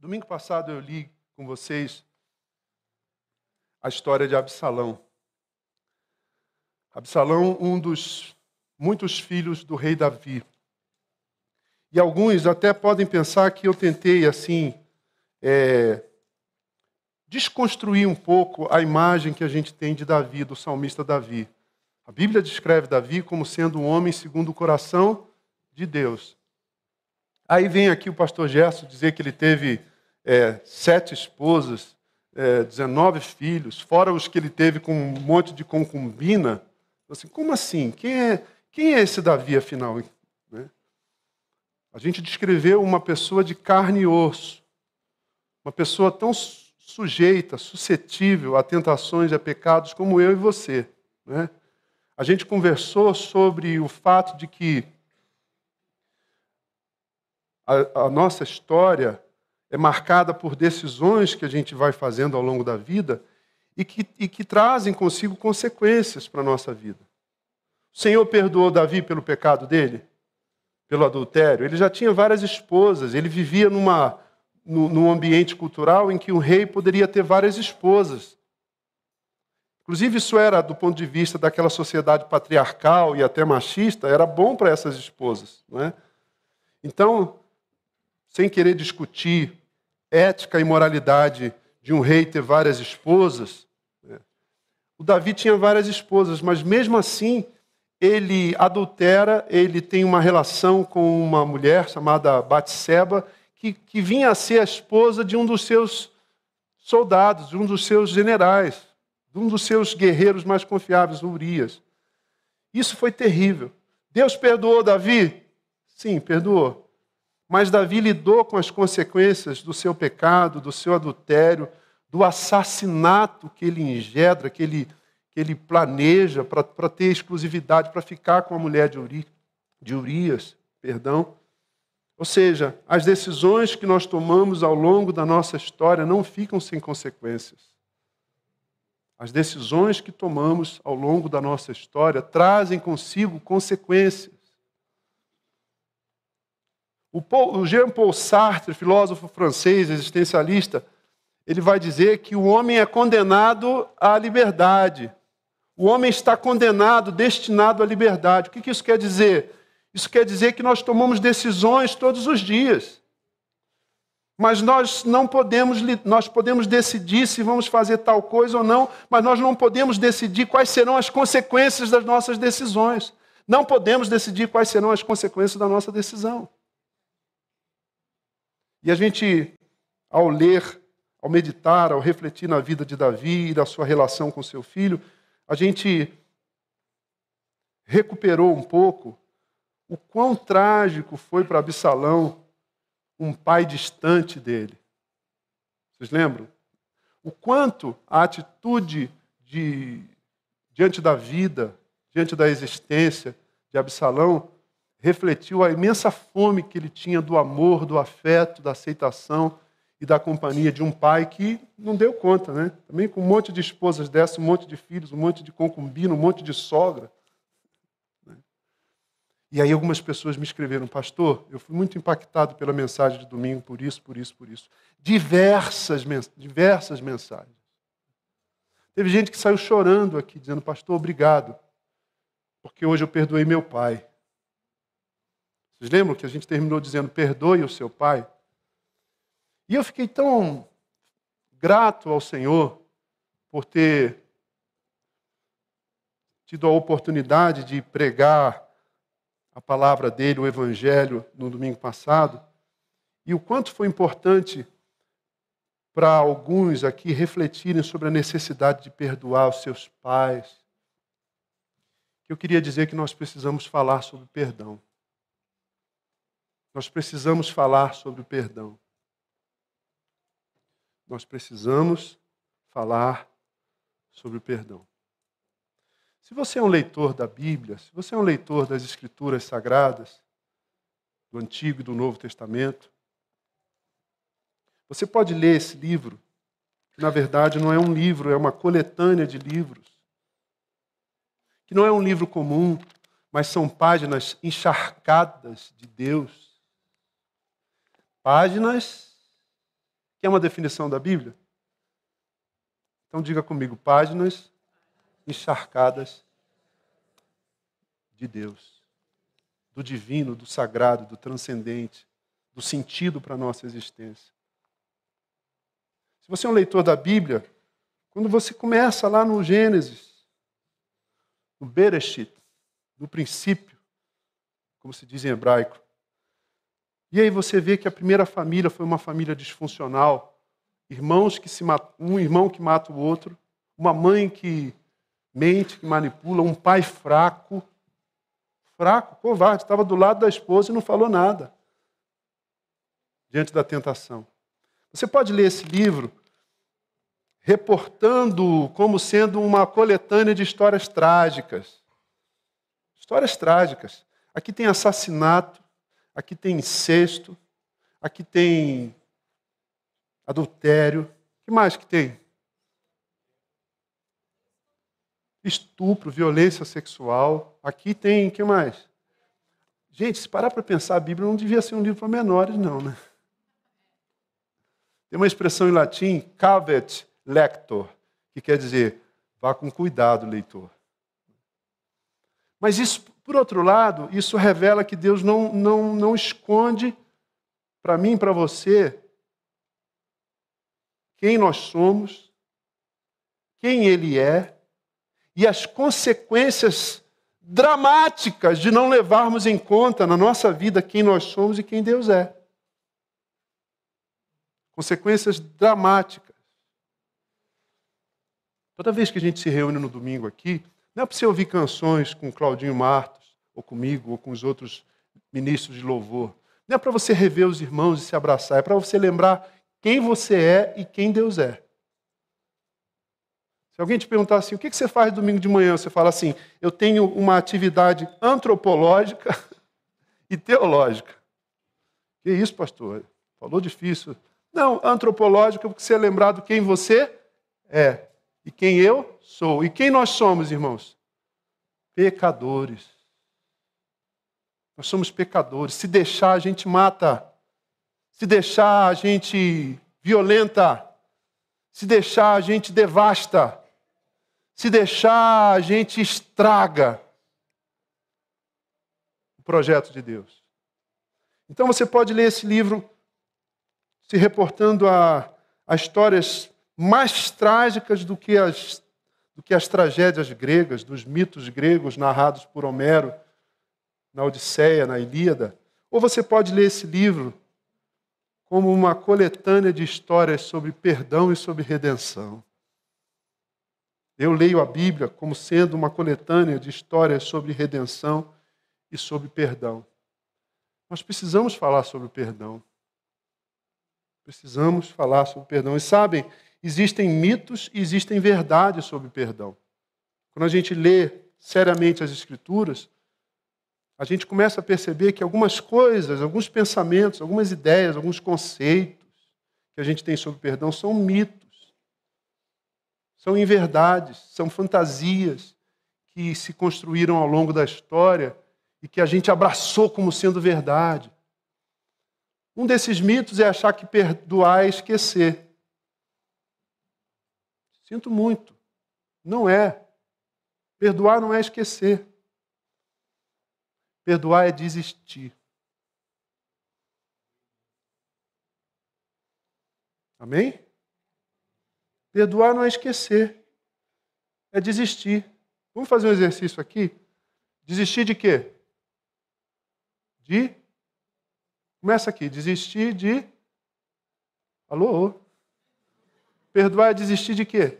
Domingo passado eu li com vocês a história de Absalão. Absalão, um dos muitos filhos do rei Davi. E alguns até podem pensar que eu tentei, assim, é, desconstruir um pouco a imagem que a gente tem de Davi, do salmista Davi. A Bíblia descreve Davi como sendo um homem segundo o coração de Deus. Aí vem aqui o pastor Gerson dizer que ele teve é, sete esposas, é, 19 filhos, fora os que ele teve com um monte de concubina. Assim, como assim? Quem é, quem é esse Davi, afinal? Né? A gente descreveu uma pessoa de carne e osso, uma pessoa tão sujeita, suscetível a tentações e a pecados como eu e você. Né? A gente conversou sobre o fato de que a, a nossa história é marcada por decisões que a gente vai fazendo ao longo da vida e que, e que trazem consigo consequências para a nossa vida. O Senhor perdoou Davi pelo pecado dele, pelo adultério. Ele já tinha várias esposas, ele vivia numa, num ambiente cultural em que o rei poderia ter várias esposas. Inclusive, isso era, do ponto de vista daquela sociedade patriarcal e até machista, era bom para essas esposas. Não é? Então, sem querer discutir ética e moralidade de um rei ter várias esposas, né? o Davi tinha várias esposas, mas mesmo assim ele adultera, ele tem uma relação com uma mulher chamada Batseba, que, que vinha a ser a esposa de um dos seus soldados, de um dos seus generais, de um dos seus guerreiros mais confiáveis, Urias. Isso foi terrível. Deus perdoou Davi? Sim, perdoou. Mas Davi lidou com as consequências do seu pecado, do seu adultério, do assassinato que ele engendra, que ele, que ele planeja para ter exclusividade, para ficar com a mulher de, Uri, de Urias. Perdão. Ou seja, as decisões que nós tomamos ao longo da nossa história não ficam sem consequências. As decisões que tomamos ao longo da nossa história trazem consigo consequências. O Jean-Paul Sartre, filósofo francês, existencialista, ele vai dizer que o homem é condenado à liberdade. O homem está condenado, destinado à liberdade. O que isso quer dizer? Isso quer dizer que nós tomamos decisões todos os dias. Mas nós não podemos, nós podemos decidir se vamos fazer tal coisa ou não, mas nós não podemos decidir quais serão as consequências das nossas decisões. Não podemos decidir quais serão as consequências da nossa decisão. E a gente, ao ler, ao meditar, ao refletir na vida de Davi e da sua relação com seu filho, a gente recuperou um pouco o quão trágico foi para Absalão um pai distante dele. Vocês lembram? O quanto a atitude de, diante da vida, diante da existência de Absalão, refletiu a imensa fome que ele tinha do amor, do afeto, da aceitação e da companhia de um pai que não deu conta, né? Também com um monte de esposas dessas, um monte de filhos, um monte de concubino, um monte de sogra. Né? E aí algumas pessoas me escreveram, pastor, eu fui muito impactado pela mensagem de domingo, por isso, por isso, por isso. Diversas, diversas mensagens. Teve gente que saiu chorando aqui, dizendo, pastor, obrigado, porque hoje eu perdoei meu pai. Vocês lembram que a gente terminou dizendo: perdoe o seu pai? E eu fiquei tão grato ao Senhor por ter tido a oportunidade de pregar a palavra dele, o Evangelho, no domingo passado, e o quanto foi importante para alguns aqui refletirem sobre a necessidade de perdoar os seus pais. Eu queria dizer que nós precisamos falar sobre perdão. Nós precisamos falar sobre o perdão. Nós precisamos falar sobre o perdão. Se você é um leitor da Bíblia, se você é um leitor das Escrituras Sagradas, do Antigo e do Novo Testamento, você pode ler esse livro, que na verdade não é um livro, é uma coletânea de livros, que não é um livro comum, mas são páginas encharcadas de Deus, páginas Quer uma definição da Bíblia? Então diga comigo: páginas encharcadas de Deus, do divino, do sagrado, do transcendente, do sentido para a nossa existência. Se você é um leitor da Bíblia, quando você começa lá no Gênesis, no Bereshit, no princípio, como se diz em hebraico, e aí você vê que a primeira família foi uma família disfuncional, irmãos que se matam, um irmão que mata o outro, uma mãe que mente, que manipula, um pai fraco, fraco, covarde, estava do lado da esposa e não falou nada diante da tentação. Você pode ler esse livro reportando como sendo uma coletânea de histórias trágicas. Histórias trágicas. Aqui tem assassinato, aqui tem incesto, aqui tem adultério. O que mais que tem? Estupro, violência sexual. Aqui tem, o que mais? Gente, se parar para pensar, a Bíblia não devia ser um livro para menores, não, né? Tem uma expressão em latim, cavet lector, que quer dizer, vá com cuidado, leitor. Mas isso, por outro lado, isso revela que Deus não, não, não esconde para mim e para você quem nós somos, quem Ele é e as consequências dramáticas de não levarmos em conta na nossa vida quem nós somos e quem Deus é. Consequências dramáticas. Toda vez que a gente se reúne no domingo aqui, não é para você ouvir canções com Claudinho Martos, ou comigo, ou com os outros ministros de louvor. Não é para você rever os irmãos e se abraçar, é para você lembrar quem você é e quem Deus é. Se alguém te perguntar assim, o que você faz domingo de manhã? Você fala assim, eu tenho uma atividade antropológica e teológica. Que isso, pastor? Falou difícil. Não, antropológica, porque você é lembrado quem você é e quem eu sou. E quem nós somos, irmãos? Pecadores. Nós somos pecadores. Se deixar, a gente mata. Se deixar, a gente violenta. Se deixar, a gente devasta. Se deixar, a gente estraga o projeto de Deus. Então você pode ler esse livro se reportando a, a histórias mais trágicas do que, as, do que as tragédias gregas, dos mitos gregos narrados por Homero na Odisseia, na Ilíada. Ou você pode ler esse livro como uma coletânea de histórias sobre perdão e sobre redenção. Eu leio a Bíblia como sendo uma coletânea de histórias sobre redenção e sobre perdão. Nós precisamos falar sobre perdão. Precisamos falar sobre perdão. E sabem, existem mitos e existem verdades sobre perdão. Quando a gente lê seriamente as Escrituras, a gente começa a perceber que algumas coisas, alguns pensamentos, algumas ideias, alguns conceitos que a gente tem sobre perdão são mitos, são inverdades, são fantasias que se construíram ao longo da história e que a gente abraçou como sendo verdade. Um desses mitos é achar que perdoar é esquecer. Sinto muito. Não é. Perdoar não é esquecer. Perdoar é desistir. Amém? Perdoar não é esquecer. É desistir. Vamos fazer um exercício aqui? Desistir de quê? De. Começa aqui. Desistir de. Alô? Perdoar é desistir de quê?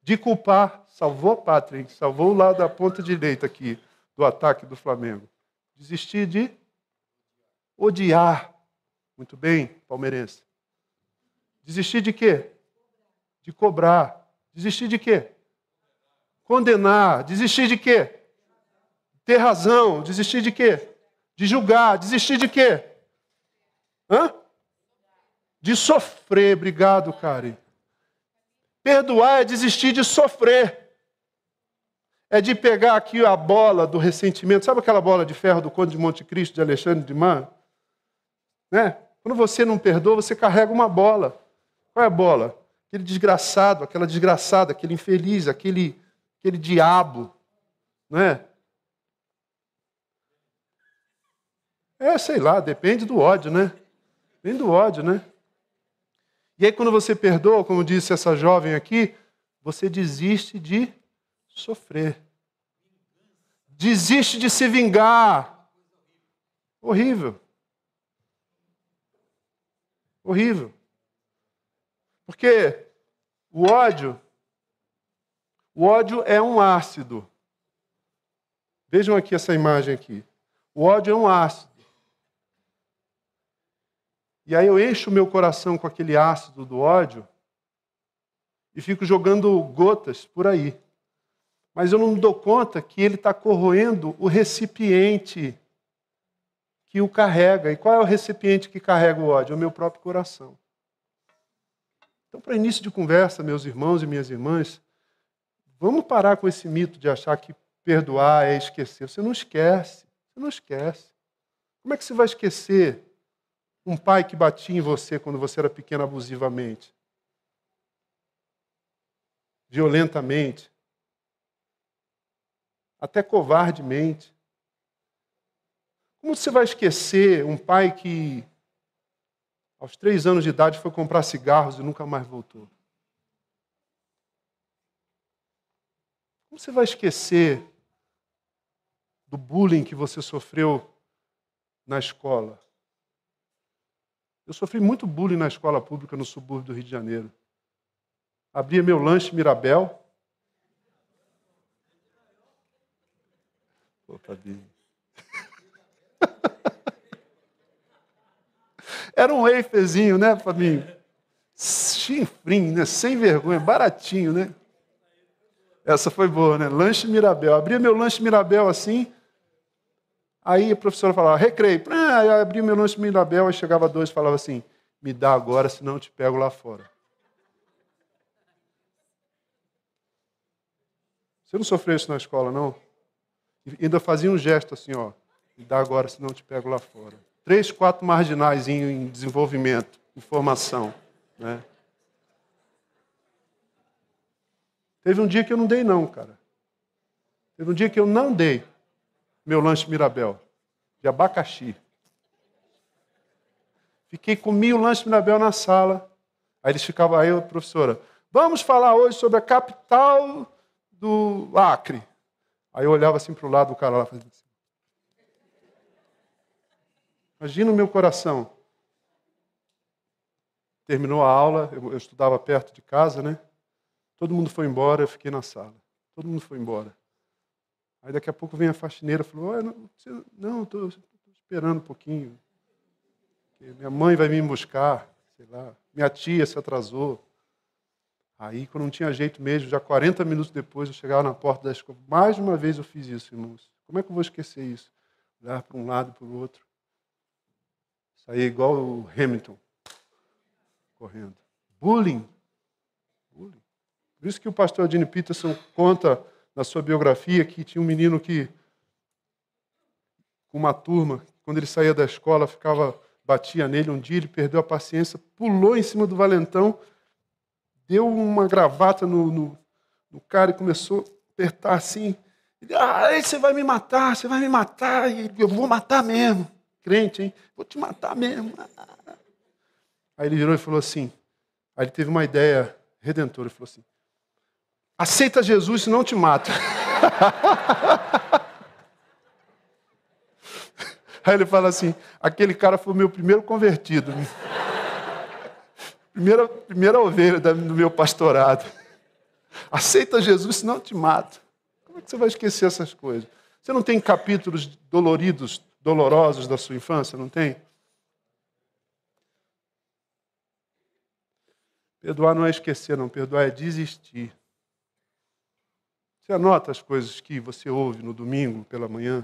De culpar. Salvou hein? salvou o lado da ponta direita aqui do ataque do Flamengo. Desistir de odiar. Muito bem, palmeirense. Desistir de quê? De cobrar. Desistir de quê? Condenar. Desistir de quê? Ter razão. Desistir de quê? De julgar. Desistir de quê? Hã? De sofrer. Obrigado, Karen. Perdoar é desistir de sofrer. É de pegar aqui a bola do ressentimento. Sabe aquela bola de ferro do Conde de Monte Cristo, de Alexandre de Mar? Né? Quando você não perdoa, você carrega uma bola. Qual é a bola? Aquele desgraçado, aquela desgraçada, aquele infeliz, aquele, aquele diabo. Não é? É, sei lá, depende do ódio, né? Depende do ódio, né? E aí, quando você perdoa, como disse essa jovem aqui, você desiste de sofrer. Desiste de se vingar. Horrível. Horrível. Porque o ódio, o ódio é um ácido. Vejam aqui essa imagem aqui. O ódio é um ácido. E aí eu encho o meu coração com aquele ácido do ódio e fico jogando gotas por aí. Mas eu não me dou conta que ele está corroendo o recipiente que o carrega. E qual é o recipiente que carrega o ódio? É o meu próprio coração. Então, para início de conversa, meus irmãos e minhas irmãs, vamos parar com esse mito de achar que perdoar é esquecer. Você não esquece. Você não esquece. Como é que você vai esquecer um pai que batia em você quando você era pequeno abusivamente, violentamente, até covardemente. Como você vai esquecer um pai que, aos três anos de idade, foi comprar cigarros e nunca mais voltou? Como você vai esquecer do bullying que você sofreu na escola? Eu sofri muito bullying na escola pública no subúrbio do Rio de Janeiro. Abria meu lanche Mirabel. Pô, Fabinho. Era um waferzinho, né, Fabinho? Chinfrim, né? Sem vergonha, baratinho, né? Essa foi boa, né? Lanche Mirabel. Abria meu lanche Mirabel assim, Aí a professora falava, recreio. Ah, eu abri meu lanche Mirabel, aí chegava dois e falava assim, me dá agora, senão eu te pego lá fora. Você não sofreu isso na escola, não? E ainda fazia um gesto assim, ó, me dá agora, senão eu te pego lá fora. Três, quatro marginais em desenvolvimento, em formação. Né? Teve um dia que eu não dei, não, cara. Teve um dia que eu não dei meu lanche Mirabel, de abacaxi. Fiquei, comi o lanche Mirabel na sala. Aí eles ficavam, aí a professora, vamos falar hoje sobre a capital do Acre. Aí eu olhava assim para o lado do cara lá, fazendo assim. Imagina o meu coração. Terminou a aula, eu, eu estudava perto de casa, né? Todo mundo foi embora, eu fiquei na sala. Todo mundo foi embora. Aí daqui a pouco vem a faxineira e falou: Não, estou esperando um pouquinho. Minha mãe vai me buscar, sei lá. Minha tia se atrasou. Aí, quando não tinha jeito mesmo, já 40 minutos depois, eu chegava na porta da escola. Mais uma vez eu fiz isso, irmãos. Como é que eu vou esquecer isso? Olhar para um lado para o outro. Sair igual o Hamilton, correndo. Bullying. Bullying. Por isso que o pastor Adine Peterson conta na sua biografia que tinha um menino que, com uma turma, quando ele saía da escola, ficava batia nele. Um dia ele perdeu a paciência, pulou em cima do valentão, deu uma gravata no, no, no cara e começou a apertar assim. Ele, ah, você vai me matar, você vai me matar, eu vou matar mesmo. Crente, hein? Vou te matar mesmo. Aí ele virou e falou assim. Aí ele teve uma ideia redentora. Ele falou assim: Aceita Jesus, senão te mata. Aí ele fala assim: aquele cara foi meu primeiro convertido. Primeira, primeira ovelha do meu pastorado. Aceita Jesus, senão te mato. Como é que você vai esquecer essas coisas? Você não tem capítulos doloridos, dolorosos da sua infância? Não tem? Perdoar não é esquecer, não. Perdoar é desistir. Você anota as coisas que você ouve no domingo pela manhã?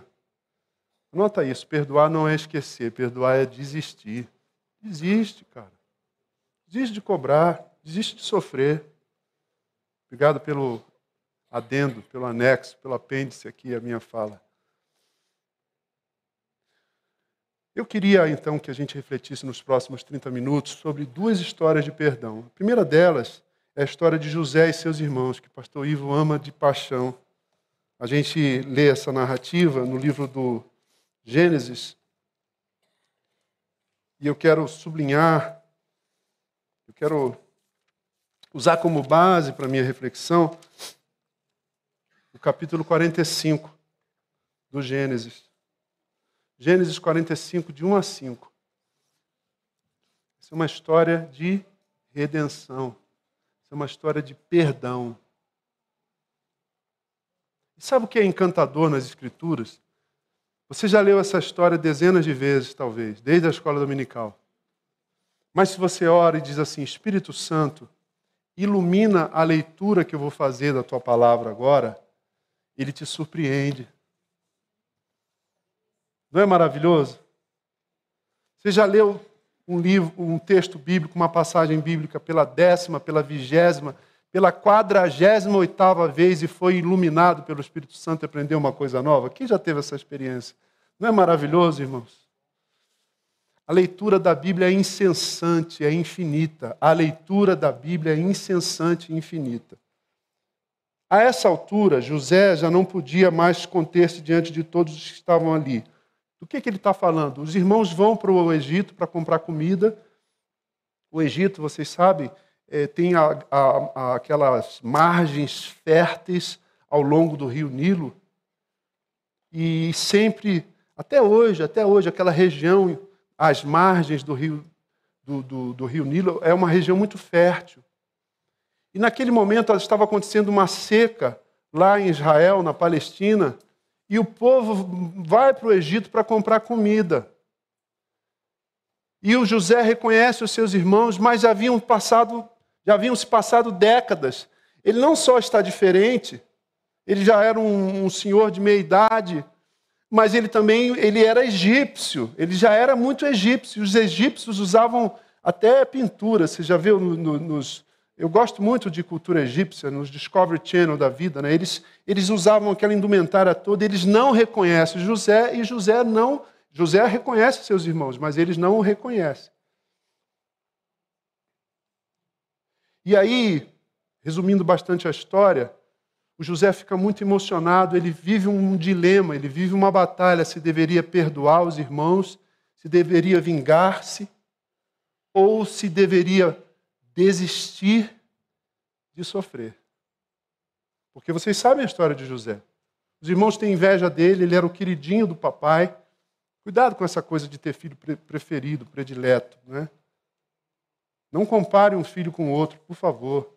Anota isso. Perdoar não é esquecer, perdoar é desistir. Desiste, cara. Desiste de cobrar, desiste de sofrer. Obrigado pelo adendo, pelo anexo, pelo apêndice aqui à minha fala. Eu queria então que a gente refletisse nos próximos 30 minutos sobre duas histórias de perdão. A primeira delas é a história de José e seus irmãos, que o pastor Ivo ama de paixão. A gente lê essa narrativa no livro do Gênesis. E eu quero sublinhar, eu quero usar como base para minha reflexão o capítulo 45 do Gênesis. Gênesis 45, de 1 a 5. Essa é uma história de redenção. Essa é uma história de perdão. E sabe o que é encantador nas Escrituras? Você já leu essa história dezenas de vezes, talvez, desde a escola dominical. Mas se você ora e diz assim: Espírito Santo, ilumina a leitura que eu vou fazer da tua palavra agora, ele te surpreende. Não é maravilhoso? Você já leu um livro, um texto bíblico, uma passagem bíblica pela décima, pela vigésima, pela quadragésima oitava vez e foi iluminado pelo Espírito Santo e aprendeu uma coisa nova? Quem já teve essa experiência? Não é maravilhoso, irmãos? A leitura da Bíblia é incessante, é infinita. A leitura da Bíblia é incessante e infinita. A essa altura, José já não podia mais conter-se diante de todos os que estavam ali. Do que, que ele está falando? Os irmãos vão para o Egito para comprar comida. O Egito, vocês sabem, é, tem a, a, a, aquelas margens férteis ao longo do rio Nilo. E sempre, até hoje, até hoje, aquela região, as margens do rio, do, do, do rio Nilo, é uma região muito fértil. E naquele momento estava acontecendo uma seca lá em Israel, na Palestina, e o povo vai para o Egito para comprar comida. E o José reconhece os seus irmãos, mas já haviam passado, já haviam se passado décadas. Ele não só está diferente, ele já era um, um senhor de meia idade, mas ele também ele era egípcio. Ele já era muito egípcio. Os egípcios usavam até pintura. Você já viu no, no, nos, eu gosto muito de cultura egípcia, nos Discovery Channel da vida. Né? Eles, eles usavam aquela indumentária toda, eles não reconhecem José e José não. José reconhece seus irmãos, mas eles não o reconhecem. E aí, resumindo bastante a história, o José fica muito emocionado, ele vive um dilema, ele vive uma batalha se deveria perdoar os irmãos, se deveria vingar-se, ou se deveria desistir de sofrer. Porque vocês sabem a história de José. Os irmãos têm inveja dele, ele era o queridinho do papai. Cuidado com essa coisa de ter filho preferido, predileto. Né? Não compare um filho com o outro, por favor.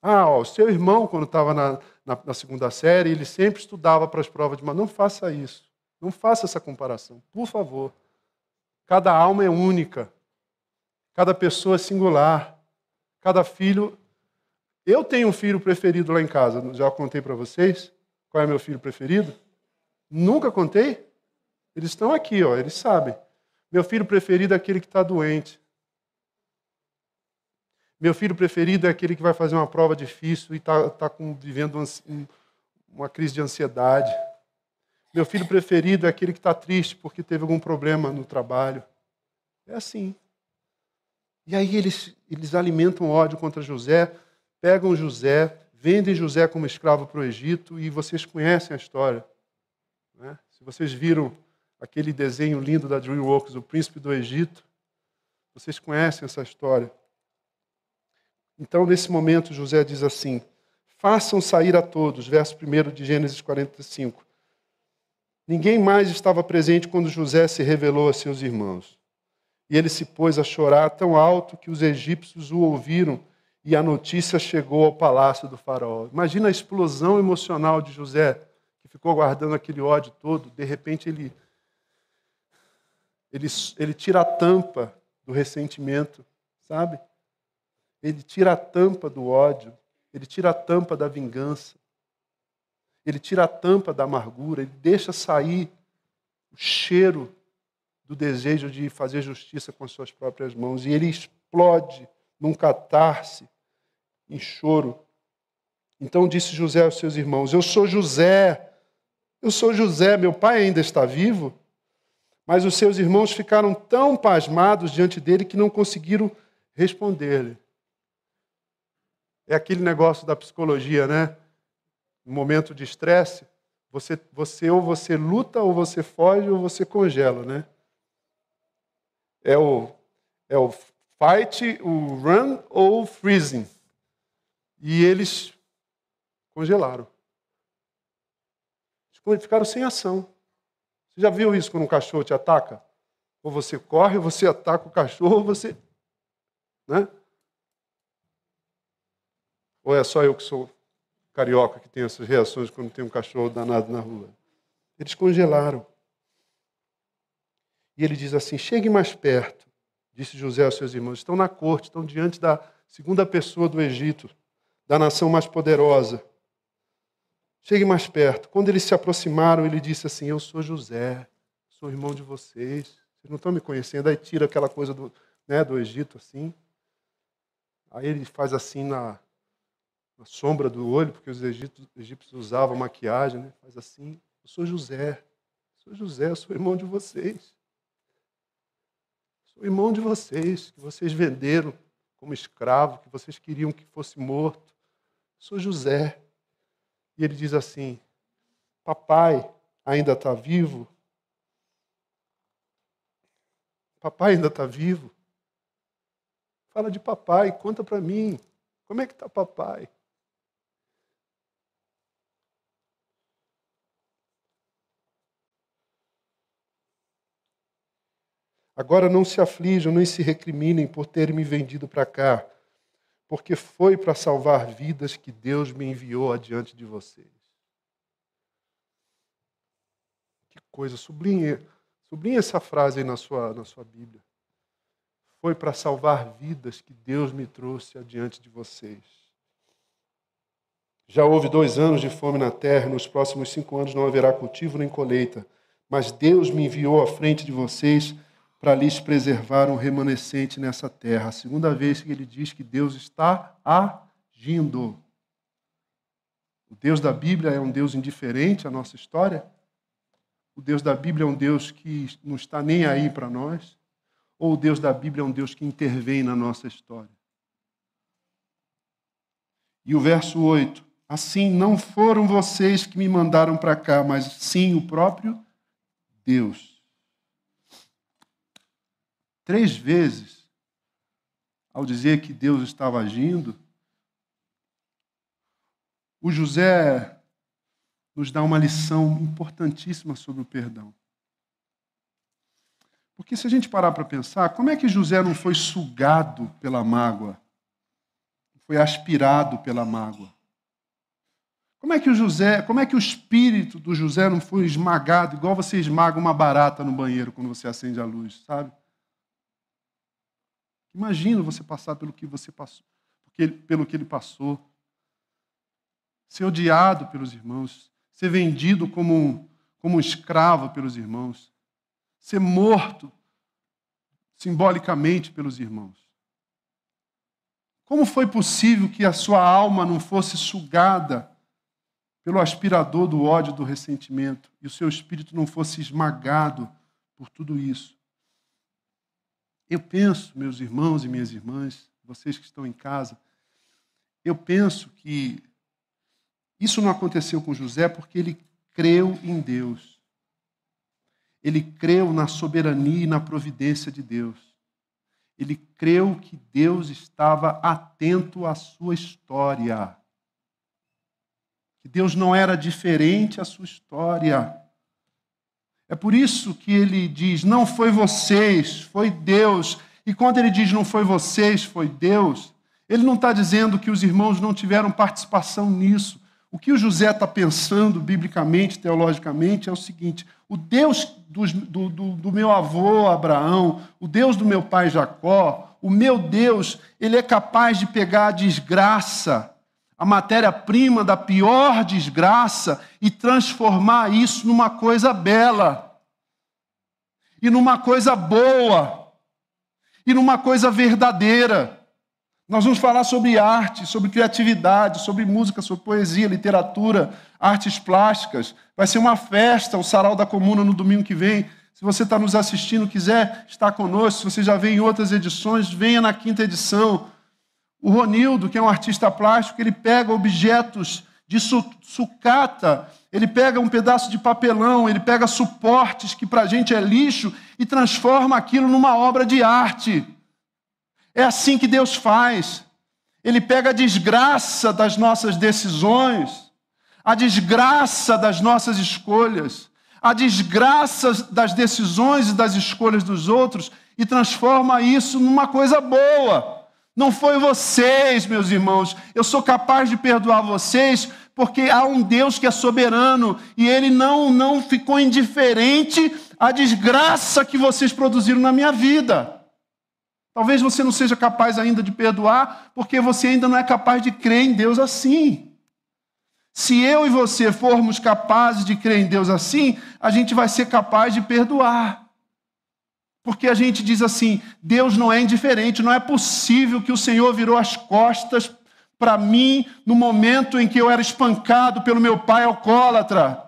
Ah, o seu irmão, quando estava na, na, na, segunda série, ele sempre estudava para as provas de mas Não faça isso. Não faça essa comparação, por favor. Cada alma é única. Cada pessoa é singular. Cada filho. Eu tenho um filho preferido lá em casa. Já contei para vocês qual é meu filho preferido? Nunca contei? Eles estão aqui, ó, eles sabem. Meu filho preferido é aquele que está doente. Meu filho preferido é aquele que vai fazer uma prova difícil e está tá, tá vivendo uma crise de ansiedade. Meu filho preferido é aquele que está triste porque teve algum problema no trabalho. É assim. E aí eles, eles alimentam ódio contra José, pegam José, vendem José como escravo para o Egito, e vocês conhecem a história. Né? Se vocês viram aquele desenho lindo da DreamWorks, O Príncipe do Egito, vocês conhecem essa história. Então, nesse momento, José diz assim: Façam sair a todos, verso 1 de Gênesis 45. Ninguém mais estava presente quando José se revelou a seus irmãos. E ele se pôs a chorar tão alto que os egípcios o ouviram e a notícia chegou ao palácio do faraó. Imagina a explosão emocional de José, que ficou guardando aquele ódio todo. De repente ele, ele, ele tira a tampa do ressentimento, sabe? Ele tira a tampa do ódio, ele tira a tampa da vingança, ele tira a tampa da amargura, ele deixa sair o cheiro do desejo de fazer justiça com as suas próprias mãos. E ele explode num catarse, em choro. Então disse José aos seus irmãos: Eu sou José, eu sou José, meu pai ainda está vivo. Mas os seus irmãos ficaram tão pasmados diante dele que não conseguiram responder-lhe. É aquele negócio da psicologia, né? No momento de estresse, você, você ou você luta, ou você foge, ou você congela, né? É o, é o fight, o run ou freezing. E eles congelaram. Ficaram sem ação. Você já viu isso quando um cachorro te ataca? Ou você corre, ou você ataca o cachorro, ou você. Né? Ou é só eu que sou carioca que tenho essas reações quando tem um cachorro danado na rua? Eles congelaram. E ele diz assim: chegue mais perto, disse José aos seus irmãos. Estão na corte, estão diante da segunda pessoa do Egito, da nação mais poderosa. Chegue mais perto. Quando eles se aproximaram, ele disse assim: Eu sou José, sou irmão de vocês. Vocês não estão me conhecendo. Aí tira aquela coisa do, né, do Egito assim. Aí ele faz assim na, na sombra do olho, porque os egípcios usavam maquiagem, né? faz assim: Eu sou José, sou José, sou irmão de vocês. Sou irmão de vocês, que vocês venderam como escravo, que vocês queriam que fosse morto. Sou José. E ele diz assim: Papai ainda está vivo? Papai ainda está vivo? Fala de papai, conta para mim. Como é que está papai? Agora não se aflijam, nem se recriminem por terem me vendido para cá, porque foi para salvar vidas que Deus me enviou adiante de vocês. Que coisa, sublinhe, sublinhe essa frase aí na sua, na sua Bíblia. Foi para salvar vidas que Deus me trouxe adiante de vocês. Já houve dois anos de fome na terra, nos próximos cinco anos não haverá cultivo nem colheita, mas Deus me enviou à frente de vocês para lhes preservar um remanescente nessa terra. A segunda vez que ele diz que Deus está agindo. O Deus da Bíblia é um Deus indiferente à nossa história? O Deus da Bíblia é um Deus que não está nem aí para nós? Ou o Deus da Bíblia é um Deus que intervém na nossa história? E o verso 8: Assim não foram vocês que me mandaram para cá, mas sim o próprio Deus. Três vezes, ao dizer que Deus estava agindo, o José nos dá uma lição importantíssima sobre o perdão. Porque se a gente parar para pensar, como é que José não foi sugado pela mágoa? Foi aspirado pela mágoa? Como é que o José, como é que o espírito do José não foi esmagado, igual você esmaga uma barata no banheiro quando você acende a luz, sabe? Imagina você passar pelo que você passou, pelo que ele passou. Ser odiado pelos irmãos, ser vendido como um, como um escravo pelos irmãos, ser morto simbolicamente pelos irmãos. Como foi possível que a sua alma não fosse sugada pelo aspirador do ódio, do ressentimento, e o seu espírito não fosse esmagado por tudo isso? Eu penso, meus irmãos e minhas irmãs, vocês que estão em casa, eu penso que isso não aconteceu com José porque ele creu em Deus. Ele creu na soberania e na providência de Deus. Ele creu que Deus estava atento à sua história. Que Deus não era diferente à sua história. É por isso que ele diz: não foi vocês, foi Deus. E quando ele diz não foi vocês, foi Deus, ele não está dizendo que os irmãos não tiveram participação nisso. O que o José está pensando, biblicamente, teologicamente, é o seguinte: o Deus do, do, do, meu avô Abraão, o Deus do meu pai Jacó, o meu Deus, ele é capaz de pegar a desgraça a matéria-prima da pior desgraça e transformar isso numa coisa bela, e numa coisa boa, e numa coisa verdadeira. Nós vamos falar sobre arte, sobre criatividade, sobre música, sobre poesia, literatura, artes plásticas. Vai ser uma festa, o Sarau da Comuna no domingo que vem. Se você está nos assistindo, quiser estar conosco, se você já veio em outras edições, venha na quinta edição. O Ronildo, que é um artista plástico, ele pega objetos de sucata, ele pega um pedaço de papelão, ele pega suportes que para a gente é lixo e transforma aquilo numa obra de arte. É assim que Deus faz. Ele pega a desgraça das nossas decisões, a desgraça das nossas escolhas, a desgraça das decisões e das escolhas dos outros e transforma isso numa coisa boa. Não foi vocês, meus irmãos. Eu sou capaz de perdoar vocês porque há um Deus que é soberano e ele não não ficou indiferente à desgraça que vocês produziram na minha vida. Talvez você não seja capaz ainda de perdoar porque você ainda não é capaz de crer em Deus assim. Se eu e você formos capazes de crer em Deus assim, a gente vai ser capaz de perdoar. Porque a gente diz assim: Deus não é indiferente, não é possível que o Senhor virou as costas para mim no momento em que eu era espancado pelo meu pai alcoólatra.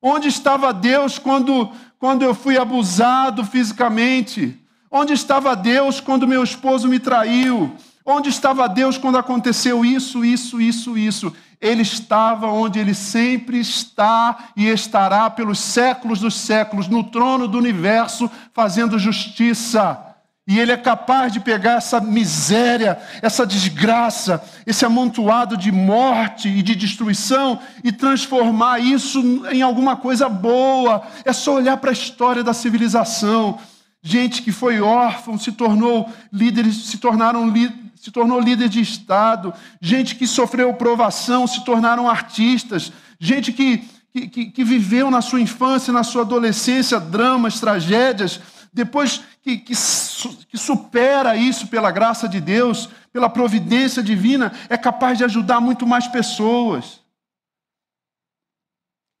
Onde estava Deus quando, quando eu fui abusado fisicamente? Onde estava Deus quando meu esposo me traiu? Onde estava Deus quando aconteceu isso, isso, isso, isso? Ele estava onde ele sempre está e estará pelos séculos dos séculos, no trono do universo, fazendo justiça. E ele é capaz de pegar essa miséria, essa desgraça, esse amontoado de morte e de destruição e transformar isso em alguma coisa boa. É só olhar para a história da civilização. Gente que foi órfão se tornou líderes, se tornaram líderes se tornou líder de Estado, gente que sofreu provação se tornaram artistas, gente que, que, que viveu na sua infância, na sua adolescência, dramas, tragédias, depois que, que, que supera isso pela graça de Deus, pela providência divina, é capaz de ajudar muito mais pessoas.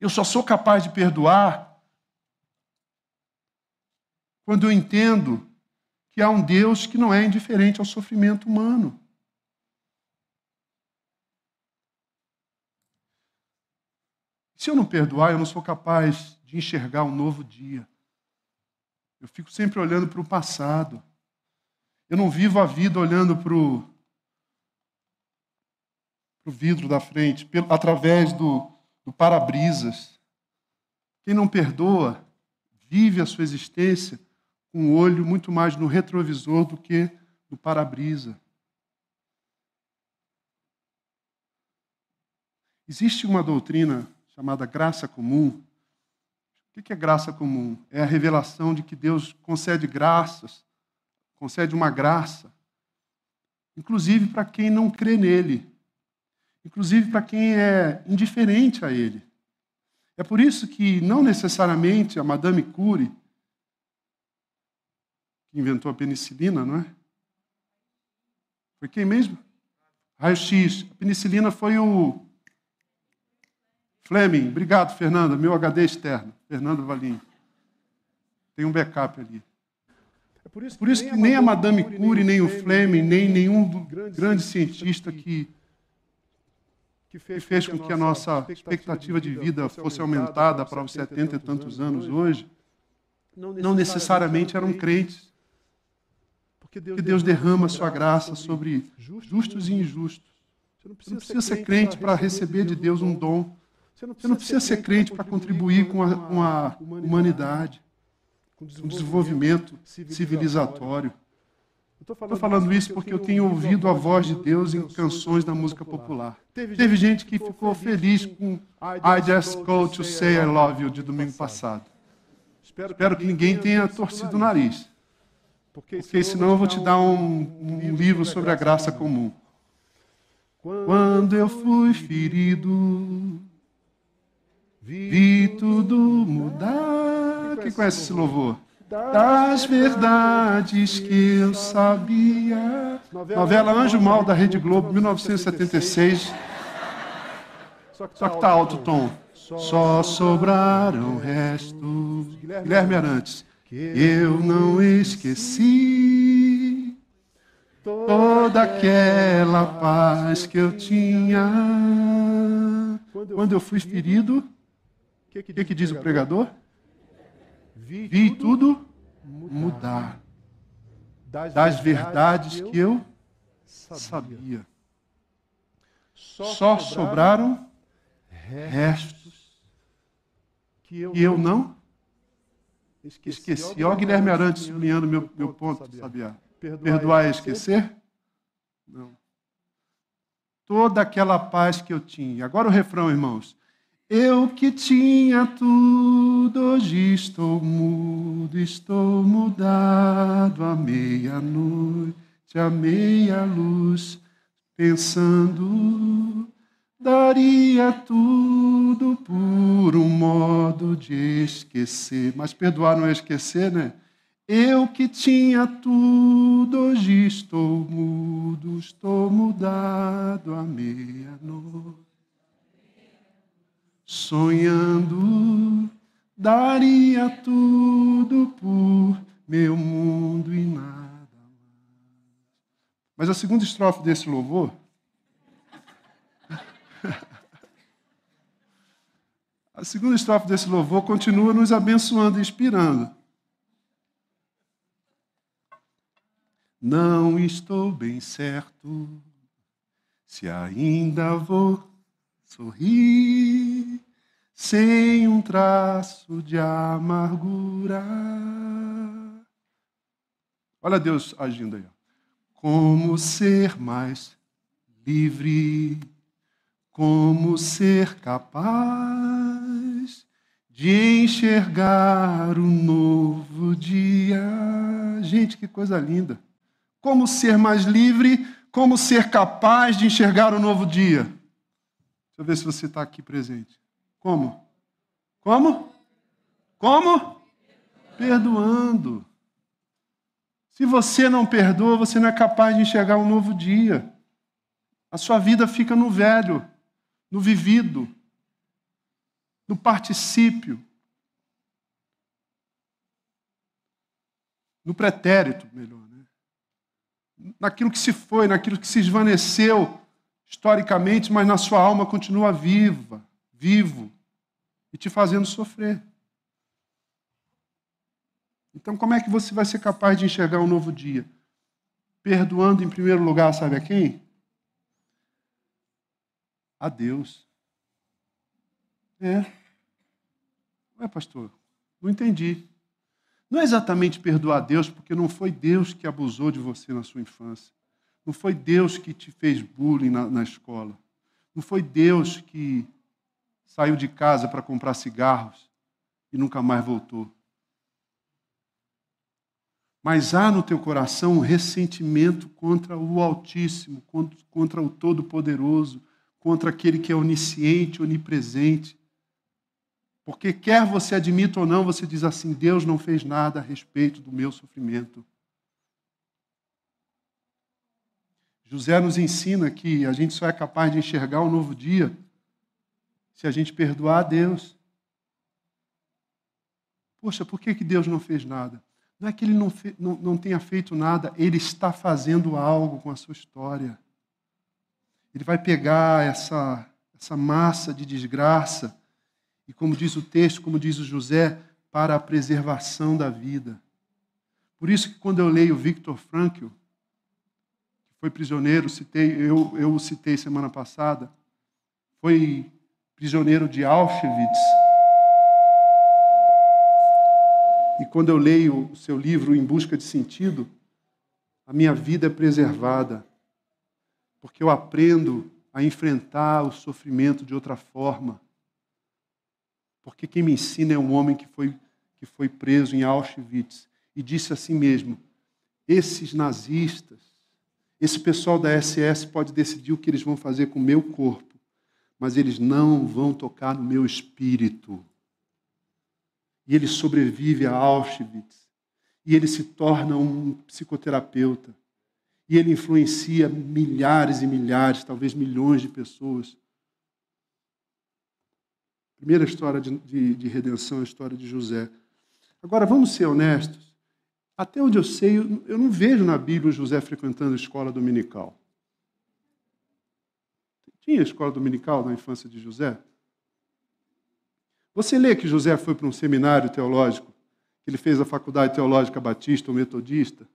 Eu só sou capaz de perdoar quando eu entendo que há um Deus que não é indiferente ao sofrimento humano. Se eu não perdoar, eu não sou capaz de enxergar um novo dia. Eu fico sempre olhando para o passado. Eu não vivo a vida olhando para o, vidro da frente, através do, do para-brisas. Quem não perdoa, vive a sua existência um olho muito mais no retrovisor do que no para-brisa. Existe uma doutrina chamada graça comum. O que é graça comum? É a revelação de que Deus concede graças, concede uma graça, inclusive para quem não crê nele, inclusive para quem é indiferente a ele. É por isso que não necessariamente a Madame Curie que inventou a penicilina, não é? Foi quem mesmo? Raio-X. A penicilina foi o Fleming. Obrigado, Fernanda. Meu HD externo. Fernando Valim. Tem um backup ali. É por isso, por isso que, nem a Madame Curie, nem o Fleming, nem nenhum grande cientista que, que fez com que a nossa expectativa de vida fosse aumentada para os 70 e tantos anos hoje, não necessariamente eram crentes. Porque Deus, Deus derrama a sua graça sobre justos e injustos. Você não precisa, ser crente para receber de Deus um dom. Você não precisa, ser crente para contribuir com a, com a humanidade, com o desenvolvimento civilizatório. Estou falando, falando isso porque eu tenho ouvido a voz de Deus em canções da música popular. Teve gente que ficou feliz com I Just Go to Say I Love You de domingo passado. Espero que ninguém tenha torcido o nariz. Porque senão eu vou te dar um, um livro sobre a graça comum. Quando eu fui ferido, vi tudo mudar. Quem conhece esse louvor? Das verdades que eu sabia. Novela Anjo Mal da Rede Globo, 1976. Só que está alto o tom. Só sobraram restos. Guilherme Arantes que eu não esqueci toda aquela paz que eu tinha. Quando eu fui ferido, o que, que diz o pregador? vi tudo mudar das verdades que eu sabia. Só sobraram restos que eu não esqueci. Ó, Guilherme Arantes sublinhando meu, meu ponto, sabia? Perdoar e esquecer? Não. Toda aquela paz que eu tinha. Agora o refrão, irmãos. Eu que tinha tudo, hoje estou mudo, estou mudado à meia-noite, à meia-luz, pensando, daria tudo por um modo de esquecer. Mas perdoar não é esquecer, né? Eu que tinha tudo, hoje estou mudo, estou mudado à meia-noite sonhando, daria tudo por meu mundo e nada mais. Mas a segunda estrofe desse louvor. A segunda estrofe desse louvor continua nos abençoando e inspirando. Não estou bem certo se ainda vou sorrir sem um traço de amargura. Olha Deus agindo aí. Como ser mais livre, como ser capaz de enxergar o novo dia. Gente, que coisa linda. Como ser mais livre, como ser capaz de enxergar o novo dia. Deixa eu ver se você está aqui presente. Como? Como? Como? Perdoando. Se você não perdoa, você não é capaz de enxergar um novo dia. A sua vida fica no velho, no vivido, no particípio, no pretérito, melhor, né? Naquilo que se foi, naquilo que se esvaneceu, historicamente, mas na sua alma continua viva, vivo e te fazendo sofrer. Então, como é que você vai ser capaz de enxergar um novo dia? Perdoando em primeiro lugar, sabe a quem? A Deus. É. Ué, pastor, não entendi. Não é exatamente perdoar Deus, porque não foi Deus que abusou de você na sua infância. Não foi Deus que te fez bullying na, na escola. Não foi Deus que saiu de casa para comprar cigarros e nunca mais voltou. Mas há no teu coração um ressentimento contra o Altíssimo, contra o Todo-Poderoso, contra aquele que é onisciente, onipresente. Porque quer você admita ou não, você diz assim: Deus não fez nada a respeito do meu sofrimento. José nos ensina que a gente só é capaz de enxergar um novo dia se a gente perdoar a Deus. Poxa, por que, que Deus não fez nada? Não é que ele não, fe, não, não tenha feito nada, ele está fazendo algo com a sua história. Ele vai pegar essa, essa massa de desgraça e, como diz o texto, como diz o José, para a preservação da vida. Por isso que quando eu leio Victor Frankl, foi prisioneiro, citei, eu, eu o citei semana passada, foi prisioneiro de Auschwitz. E quando eu leio o seu livro Em Busca de Sentido, a minha vida é preservada, porque eu aprendo a enfrentar o sofrimento de outra forma. Porque quem me ensina é um homem que foi, que foi preso em Auschwitz e disse assim mesmo: esses nazistas esse pessoal da SS pode decidir o que eles vão fazer com o meu corpo, mas eles não vão tocar no meu espírito. E ele sobrevive a Auschwitz. E ele se torna um psicoterapeuta. E ele influencia milhares e milhares, talvez milhões de pessoas. Primeira história de, de, de redenção a história de José. Agora, vamos ser honestos. Até onde eu sei, eu não vejo na Bíblia José frequentando a escola dominical. Tinha escola dominical na infância de José? Você lê que José foi para um seminário teológico que ele fez a faculdade teológica batista ou metodista,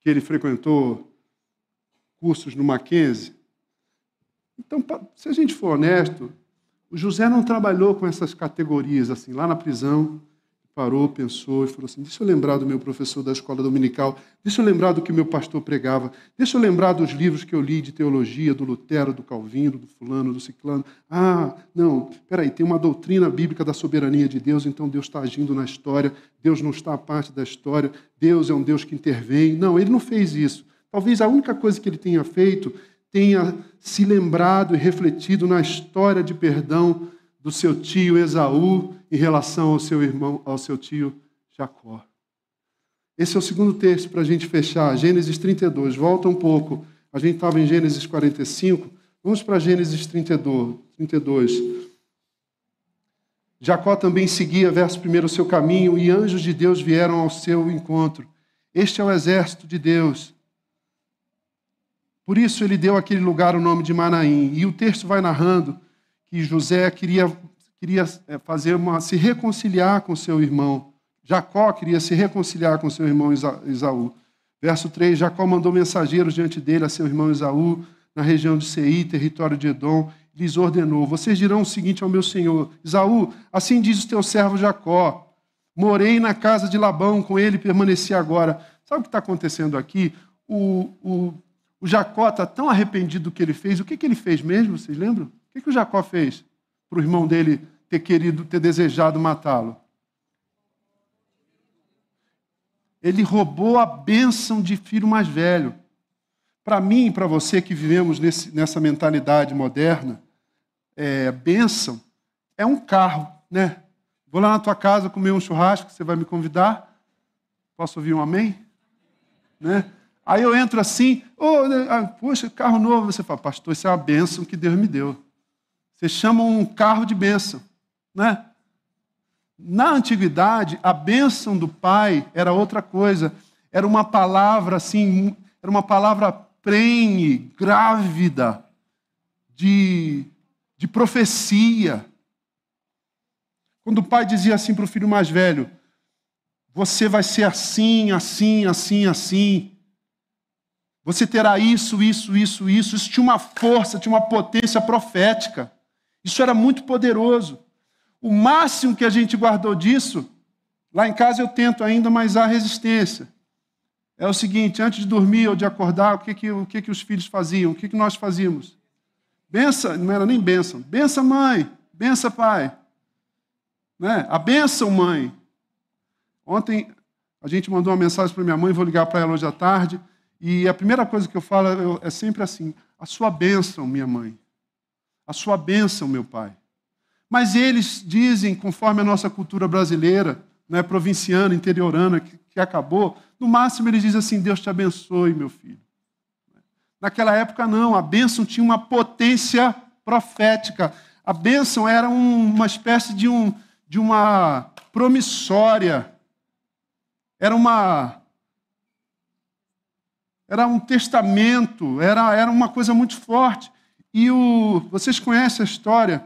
que ele frequentou cursos no Mackenzie. Então, se a gente for honesto, o José não trabalhou com essas categorias assim, lá na prisão, parou, pensou e falou assim: deixa eu lembrar do meu professor da escola dominical, deixa eu lembrar do que meu pastor pregava, deixa eu lembrar dos livros que eu li de teologia, do Lutero, do Calvino, do Fulano, do Ciclano. Ah, não, peraí, tem uma doutrina bíblica da soberania de Deus, então Deus está agindo na história, Deus não está à parte da história, Deus é um Deus que intervém. Não, ele não fez isso. Talvez a única coisa que ele tenha feito tenha se lembrado e refletido na história de perdão do seu tio Esaú em relação ao seu irmão, ao seu tio Jacó. Esse é o segundo texto para a gente fechar, Gênesis 32. Volta um pouco. A gente estava em Gênesis 45. Vamos para Gênesis 32. 32. Jacó também seguia, verso 1, o seu caminho, e anjos de Deus vieram ao seu encontro. Este é o exército de Deus. Por isso ele deu aquele lugar o nome de Manaim. E o texto vai narrando que José queria, queria é, fazer uma, se reconciliar com seu irmão. Jacó queria se reconciliar com seu irmão Esaú. Verso 3: Jacó mandou mensageiros diante dele a seu irmão Esaú, na região de Seir, território de Edom, e lhes ordenou: Vocês dirão o seguinte ao meu senhor: Esaú, assim diz o teu servo Jacó. Morei na casa de Labão, com ele permaneci agora. Sabe o que está acontecendo aqui? O, o, o Jacó está tão arrependido do que ele fez. O que, que ele fez mesmo? Vocês lembram? O que, que o Jacó fez para o irmão dele ter querido, ter desejado matá-lo? Ele roubou a bênção de filho mais velho. Para mim e para você que vivemos nesse, nessa mentalidade moderna, é, bênção é um carro, né? Vou lá na tua casa comer um churrasco, você vai me convidar? Posso ouvir um amém? Né? Aí eu entro assim, oh, poxa, carro novo. Você fala, pastor, isso é uma bênção que Deus me deu. Você chama um carro de bênção, né? Na antiguidade, a bênção do pai era outra coisa. Era uma palavra assim, era uma palavra prenhe, grávida, de, de profecia. Quando o pai dizia assim para o filho mais velho: Você vai ser assim, assim, assim, assim. Você terá isso, isso, isso, isso. Isso tinha uma força, tinha uma potência profética. Isso era muito poderoso. O máximo que a gente guardou disso, lá em casa eu tento ainda, mas há resistência. É o seguinte: antes de dormir ou de acordar, o que, que, o que, que os filhos faziam? O que, que nós fazíamos? Bença, não era nem bênção. Bença, mãe. Bença, pai. Né? A benção, mãe. Ontem a gente mandou uma mensagem para minha mãe, vou ligar para ela hoje à tarde. E a primeira coisa que eu falo é sempre assim: a sua bênção, minha mãe a sua bênção, meu Pai. Mas eles dizem, conforme a nossa cultura brasileira, né, provinciana, interiorana, que, que acabou, no máximo eles dizem assim: Deus te abençoe, meu filho. Naquela época, não, a bênção tinha uma potência profética. A bênção era um, uma espécie de, um, de uma promissória, era uma. Era um testamento, era, era uma coisa muito forte. E o, vocês conhecem a história,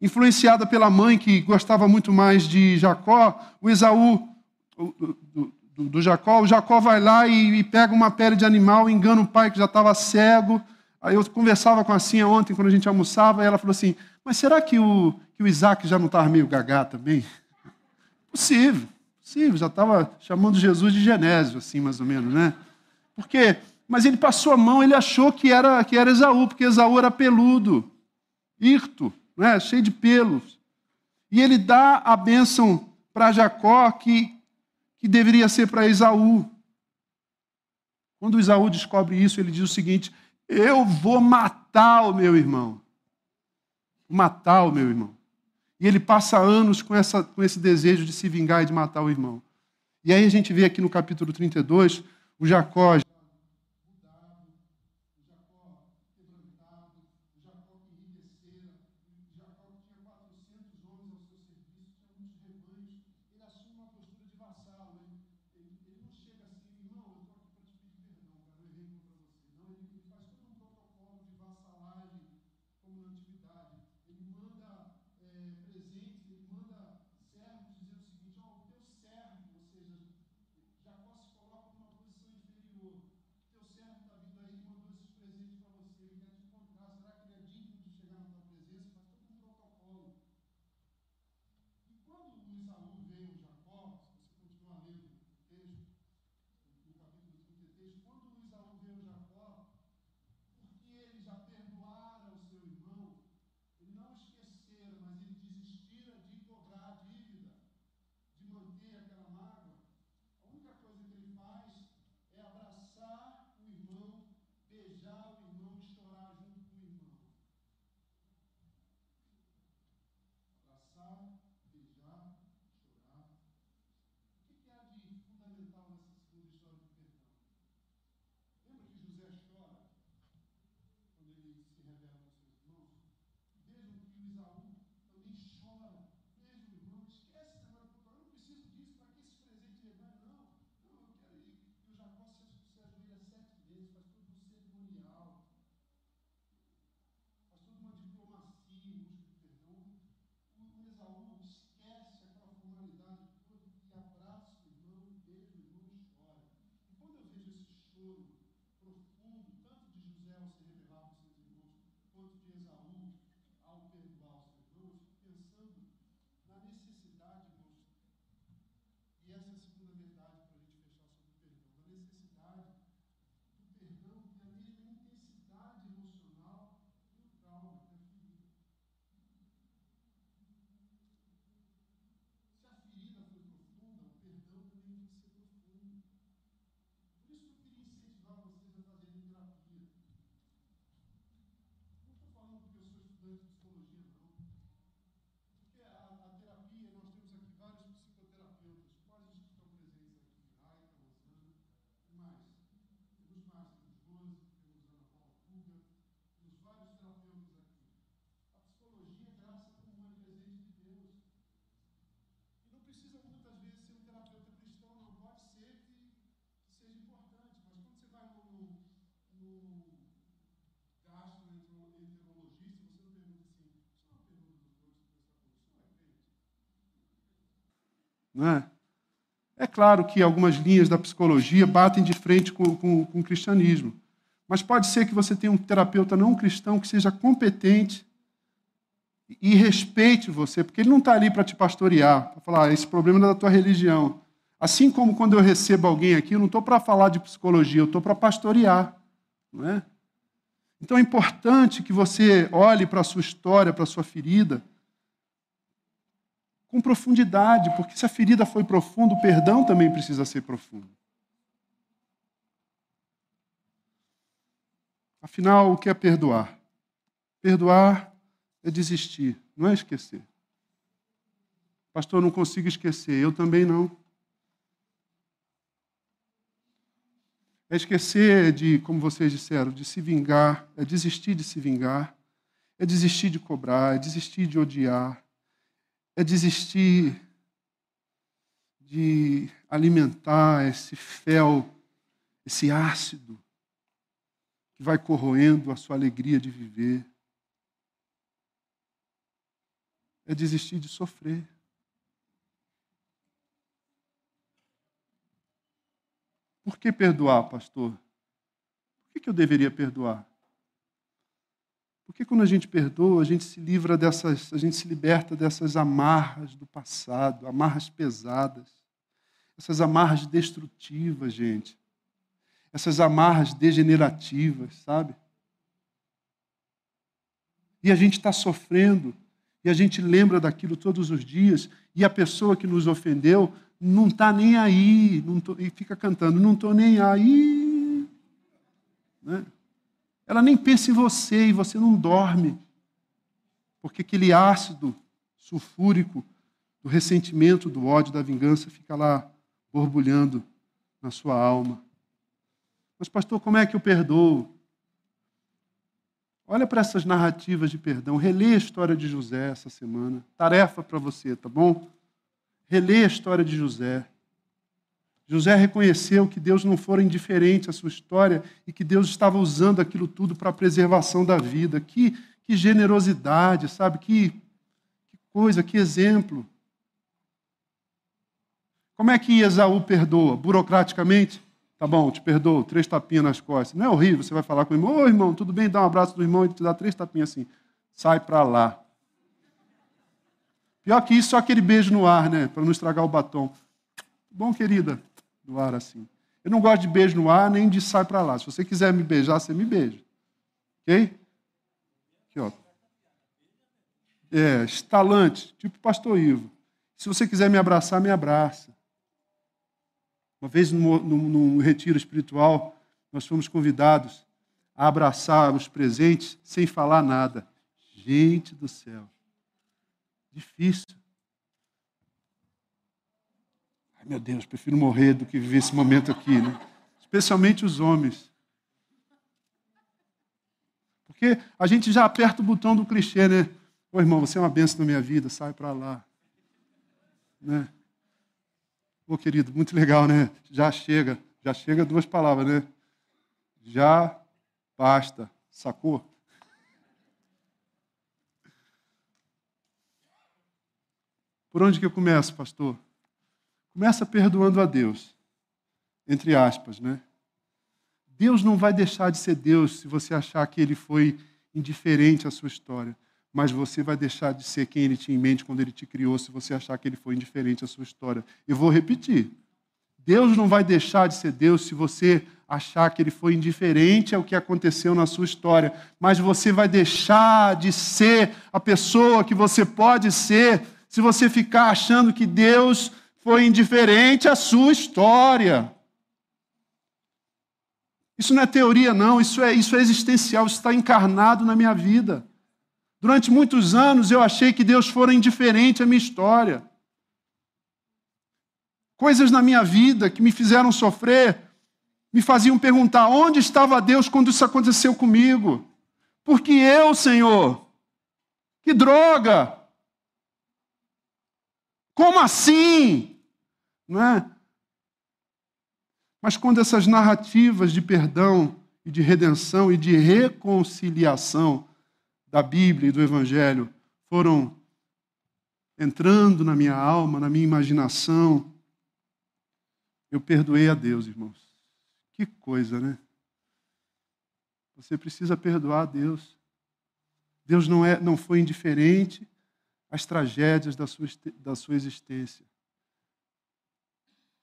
influenciada pela mãe que gostava muito mais de Jacó, o Esaú, do, do, do Jacó, o Jacó vai lá e, e, pega uma pele de animal, engana o pai que já estava cego. Aí eu conversava com a Cinha ontem, quando a gente almoçava, e ela falou assim: Mas será que o, que o Isaac já não estava meio gagá também? Possível, possível, já estava chamando Jesus de Genésio, assim, mais ou menos, né? Porque mas ele passou a mão, ele achou que era, que era Esaú, porque Esaú era peludo, hirto, né? cheio de pelos. E ele dá a bênção para Jacó que, que deveria ser para Esaú. Quando Esaú descobre isso, ele diz o seguinte: Eu vou matar o meu irmão. Vou matar o meu irmão. E ele passa anos com, essa, com esse desejo de se vingar e de matar o irmão. E aí a gente vê aqui no capítulo 32, o Jacó Não é? é claro que algumas linhas da psicologia batem de frente com, com, com o cristianismo. Mas pode ser que você tenha um terapeuta não cristão que seja competente e respeite você, porque ele não está ali para te pastorear, para falar, ah, esse problema é da tua religião. Assim como quando eu recebo alguém aqui, eu não estou para falar de psicologia, eu estou para pastorear. Não é? Então é importante que você olhe para a sua história, para a sua ferida, com profundidade, porque se a ferida foi profunda, o perdão também precisa ser profundo. Afinal, o que é perdoar? Perdoar é desistir, não é esquecer. Pastor, não consigo esquecer, eu também não. É esquecer de, como vocês disseram, de se vingar, é desistir de se vingar, é desistir de cobrar, é desistir de odiar, é desistir de alimentar esse fel, esse ácido que vai corroendo a sua alegria de viver. É desistir de sofrer. Por que perdoar, pastor? Por que eu deveria perdoar? Porque quando a gente perdoa, a gente se livra dessas, a gente se liberta dessas amarras do passado, amarras pesadas, essas amarras destrutivas, gente, essas amarras degenerativas, sabe? E a gente está sofrendo, e a gente lembra daquilo todos os dias, e a pessoa que nos ofendeu não está nem aí, tô, e fica cantando, não estou nem aí. Né? Ela nem pensa em você e você não dorme. Porque aquele ácido sulfúrico do ressentimento, do ódio, da vingança fica lá borbulhando na sua alma. Mas, pastor, como é que eu perdoo? Olha para essas narrativas de perdão. Relê a história de José essa semana. Tarefa para você, tá bom? Relê a história de José. José reconheceu que Deus não fora indiferente à sua história e que Deus estava usando aquilo tudo para a preservação da vida. Que, que generosidade, sabe? Que, que coisa, que exemplo. Como é que Esaú perdoa? Burocraticamente? Tá bom, te perdoo, três tapinhas nas costas. Não é horrível, você vai falar com o irmão, ô irmão, tudo bem, dá um abraço do irmão e te dá três tapinhas assim. Sai para lá. Pior que isso, só aquele beijo no ar, né? Para não estragar o batom. Bom, querida, no ar assim. Eu não gosto de beijo no ar nem de sai para lá. Se você quiser me beijar, você me beija. Ok? Aqui, ó. É, estalante, tipo pastor Ivo. Se você quiser me abraçar, me abraça. Uma vez num, num, num retiro espiritual, nós fomos convidados a abraçar os presentes sem falar nada. Gente do céu. Difícil. Meu Deus, prefiro morrer do que viver esse momento aqui, né? Especialmente os homens. Porque a gente já aperta o botão do clichê, né? Ô irmão, você é uma benção na minha vida, sai para lá. Né? Ô querido, muito legal, né? Já chega, já chega duas palavras, né? Já basta, sacou? Por onde que eu começo, pastor? Começa perdoando a Deus, entre aspas, né? Deus não vai deixar de ser Deus se você achar que ele foi indiferente à sua história, mas você vai deixar de ser quem ele tinha em mente quando ele te criou se você achar que ele foi indiferente à sua história. Eu vou repetir. Deus não vai deixar de ser Deus se você achar que ele foi indiferente ao que aconteceu na sua história, mas você vai deixar de ser a pessoa que você pode ser se você ficar achando que Deus foi indiferente à sua história. Isso não é teoria, não, isso é, isso é existencial, isso está encarnado na minha vida. Durante muitos anos eu achei que Deus fora indiferente à minha história. Coisas na minha vida que me fizeram sofrer me faziam perguntar: onde estava Deus quando isso aconteceu comigo? Porque eu, Senhor, que droga! Como assim? Não é? Mas quando essas narrativas de perdão e de redenção e de reconciliação da Bíblia e do Evangelho foram entrando na minha alma, na minha imaginação, eu perdoei a Deus, irmãos. Que coisa, né? Você precisa perdoar a Deus. Deus não, é, não foi indiferente às tragédias da sua, da sua existência.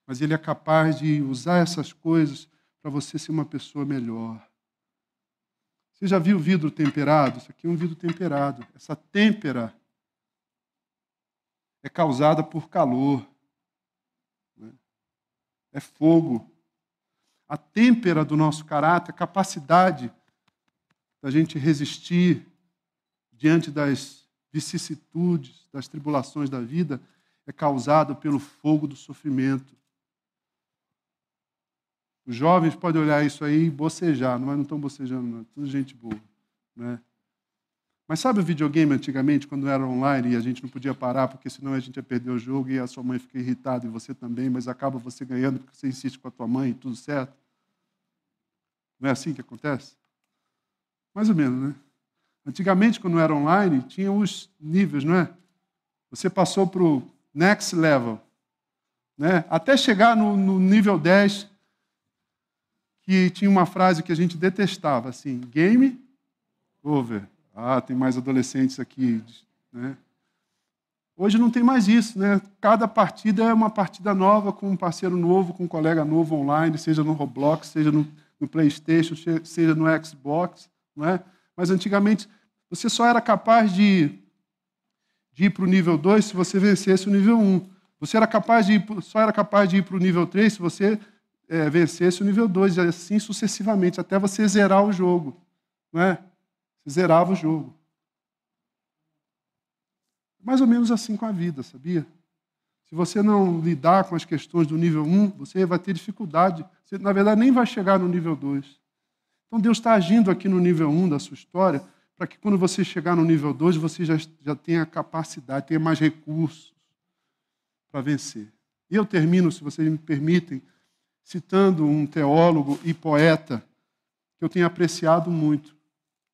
Mas Ele é capaz de usar essas coisas para você ser uma pessoa melhor. Você já viu vidro temperado? Isso aqui é um vidro temperado. Essa têmpera é causada por calor. Né? É fogo. A têmpera do nosso caráter, a capacidade da gente resistir diante das vicissitudes, das tribulações da vida, é causada pelo fogo do sofrimento. Os jovens podem olhar isso aí e bocejar, mas não estão bocejando, não. É tudo gente boa. Né? Mas sabe o videogame antigamente, quando era online e a gente não podia parar, porque senão a gente ia perder o jogo e a sua mãe fica irritada e você também, mas acaba você ganhando porque você insiste com a tua mãe e tudo certo? Não é assim que acontece? Mais ou menos, né? Antigamente, quando era online, tinha os níveis, não é? Você passou para o next level, né? até chegar no, no nível 10, que tinha uma frase que a gente detestava, assim, game over. Ah, tem mais adolescentes aqui, né? Hoje não tem mais isso, né? Cada partida é uma partida nova, com um parceiro novo, com um colega novo online, seja no Roblox, seja no, no PlayStation, seja no Xbox, não é? Mas antigamente você só era capaz de, de ir para o nível 2 se você vencesse o nível 1. Você era capaz de ir, só era capaz de ir para o nível 3 se você é, vencesse o nível 2, e assim sucessivamente, até você zerar o jogo. Não é? Você zerava o jogo. Mais ou menos assim com a vida, sabia? Se você não lidar com as questões do nível 1, você vai ter dificuldade. Você, na verdade, nem vai chegar no nível 2. Então, Deus está agindo aqui no nível 1 da sua história, para que quando você chegar no nível 2, você já, já tenha capacidade, tenha mais recursos para vencer. E eu termino, se vocês me permitem, citando um teólogo e poeta que eu tenho apreciado muito,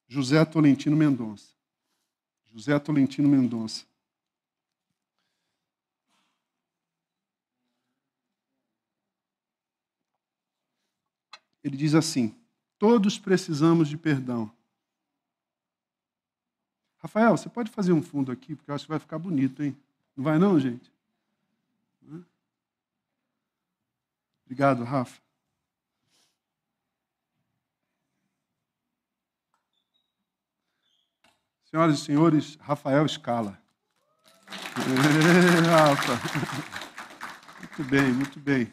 José Tolentino Mendonça. José Tolentino Mendonça. Ele diz assim: Todos precisamos de perdão. Rafael, você pode fazer um fundo aqui, porque eu acho que vai ficar bonito, hein? Não vai não, gente? Obrigado, Rafa. Senhoras e senhores, Rafael Scala. Rafa. Muito bem, muito bem.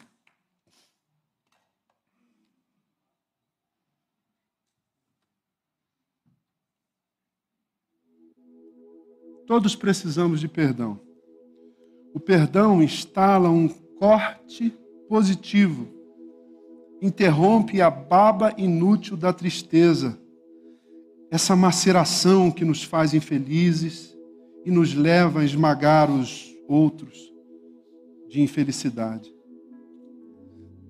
Todos precisamos de perdão. O perdão instala um corte positivo. Interrompe a baba inútil da tristeza, essa maceração que nos faz infelizes e nos leva a esmagar os outros de infelicidade.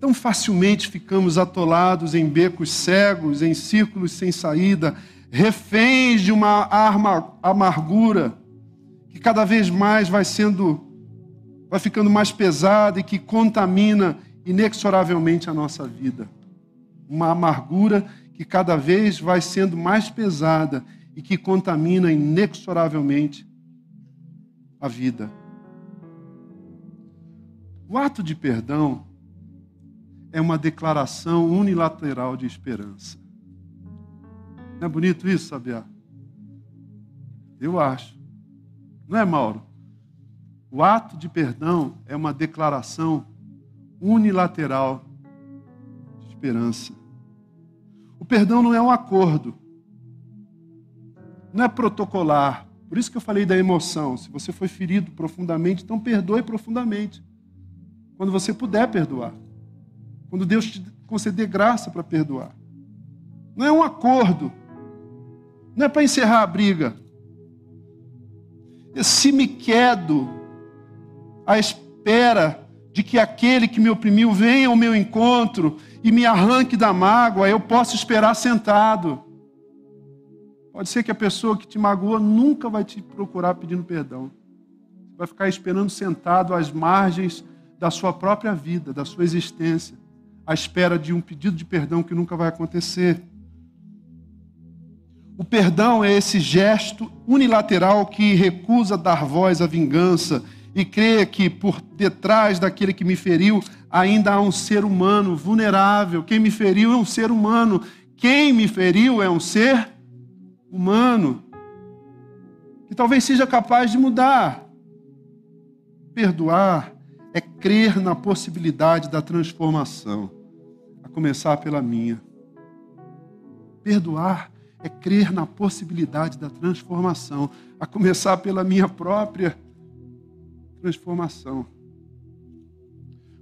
Tão facilmente ficamos atolados em becos cegos, em círculos sem saída, reféns de uma arma, amargura que cada vez mais vai sendo vai ficando mais pesada e que contamina inexoravelmente a nossa vida. Uma amargura que cada vez vai sendo mais pesada e que contamina inexoravelmente a vida. O ato de perdão é uma declaração unilateral de esperança. Não é bonito isso, Sabiá? Eu acho. Não é, Mauro? O ato de perdão é uma declaração unilateral de esperança. O perdão não é um acordo. não é protocolar. Por isso que eu falei da emoção. Se você foi ferido profundamente, então perdoe profundamente. Quando você puder perdoar. Quando Deus te conceder graça para perdoar. Não é um acordo. Não é para encerrar a briga. Se me quedo à espera de que aquele que me oprimiu venha ao meu encontro e me arranque da mágoa, eu posso esperar sentado. Pode ser que a pessoa que te magoou nunca vai te procurar pedindo perdão. Vai ficar esperando sentado às margens da sua própria vida, da sua existência, à espera de um pedido de perdão que nunca vai acontecer. O perdão é esse gesto unilateral que recusa dar voz à vingança e crê que por detrás daquele que me feriu ainda há um ser humano vulnerável. Quem me feriu é um ser humano. Quem me feriu é um ser humano que talvez seja capaz de mudar. Perdoar é crer na possibilidade da transformação, a começar pela minha. Perdoar é crer na possibilidade da transformação, a começar pela minha própria transformação.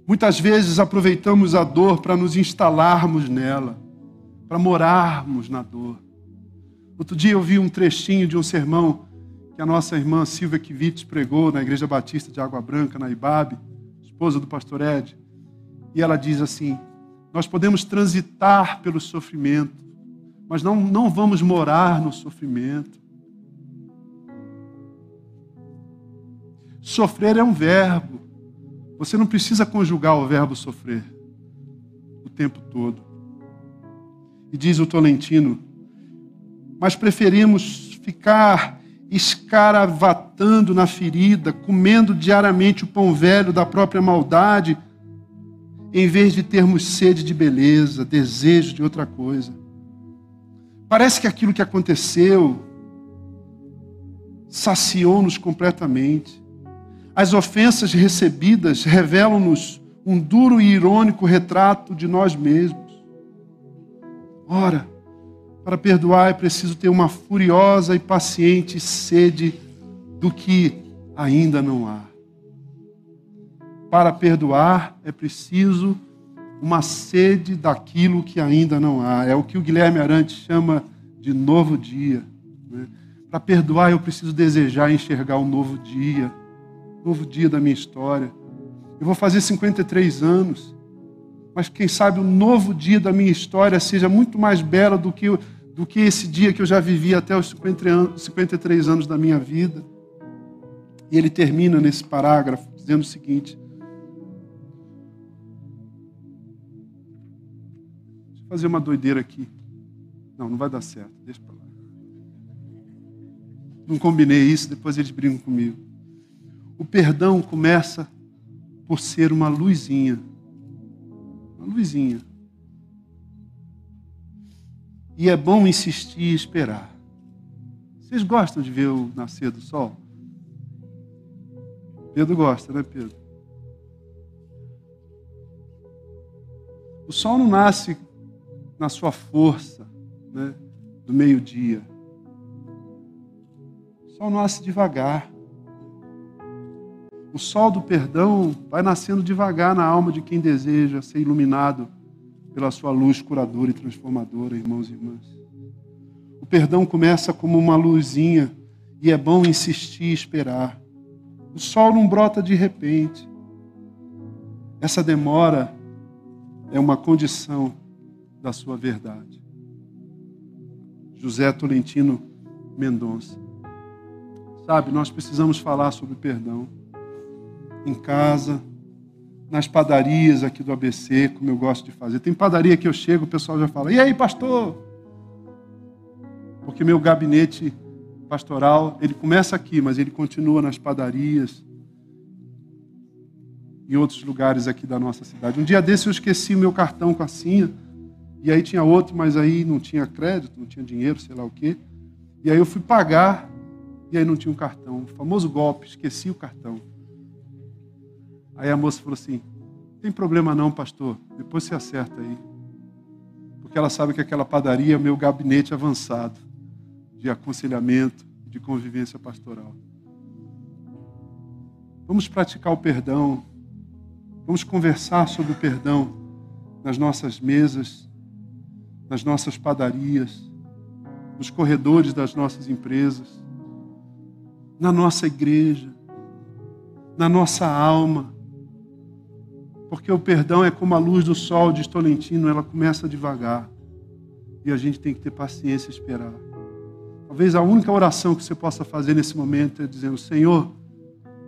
Muitas vezes aproveitamos a dor para nos instalarmos nela, para morarmos na dor. Outro dia eu vi um trechinho de um sermão que a nossa irmã Silvia Kivitz pregou na Igreja Batista de Água Branca, na Ibabe, esposa do pastor Ed. E ela diz assim: Nós podemos transitar pelo sofrimento, mas não, não vamos morar no sofrimento. Sofrer é um verbo. Você não precisa conjugar o verbo sofrer o tempo todo. E diz o Tolentino, mas preferimos ficar escaravatando na ferida, comendo diariamente o pão velho da própria maldade, em vez de termos sede de beleza, desejo de outra coisa. Parece que aquilo que aconteceu saciou-nos completamente. As ofensas recebidas revelam-nos um duro e irônico retrato de nós mesmos. Ora, para perdoar é preciso ter uma furiosa e paciente sede do que ainda não há. Para perdoar é preciso uma sede daquilo que ainda não há. É o que o Guilherme Arantes chama de novo dia. Né? Para perdoar eu preciso desejar enxergar um novo dia novo dia da minha história. Eu vou fazer 53 anos, mas quem sabe o novo dia da minha história seja muito mais belo do que, do que esse dia que eu já vivi até os 53 anos da minha vida. E ele termina nesse parágrafo dizendo o seguinte: Deixa eu fazer uma doideira aqui. Não, não vai dar certo, deixa para lá. Não combinei isso, depois eles brigam comigo. O perdão começa por ser uma luzinha. Uma luzinha. E é bom insistir e esperar. Vocês gostam de ver o nascer do sol? Pedro gosta, né, Pedro? O sol não nasce na sua força, né, do meio-dia. O sol nasce devagar. O sol do perdão vai nascendo devagar na alma de quem deseja ser iluminado pela sua luz curadora e transformadora, irmãos e irmãs. O perdão começa como uma luzinha e é bom insistir e esperar. O sol não brota de repente. Essa demora é uma condição da sua verdade. José Tolentino Mendonça. Sabe, nós precisamos falar sobre perdão em casa, nas padarias aqui do ABC, como eu gosto de fazer. Tem padaria que eu chego, o pessoal já fala: "E aí, pastor?" Porque meu gabinete pastoral, ele começa aqui, mas ele continua nas padarias em outros lugares aqui da nossa cidade. Um dia desse eu esqueci o meu cartão com a senha, e aí tinha outro, mas aí não tinha crédito, não tinha dinheiro, sei lá o quê. E aí eu fui pagar, e aí não tinha um cartão. O famoso golpe, esqueci o cartão. Aí a moça falou assim: tem problema não, pastor, depois você acerta aí. Porque ela sabe que aquela padaria é meu gabinete avançado. de aconselhamento, de convivência pastoral. Vamos praticar o perdão, vamos conversar sobre o perdão nas nossas mesas, nas nossas padarias, nos corredores das nossas empresas, na nossa igreja, na nossa alma. Porque o perdão é como a luz do sol, diz Tolentino, ela começa devagar. E a gente tem que ter paciência e esperar. Talvez a única oração que você possa fazer nesse momento é dizendo: Senhor,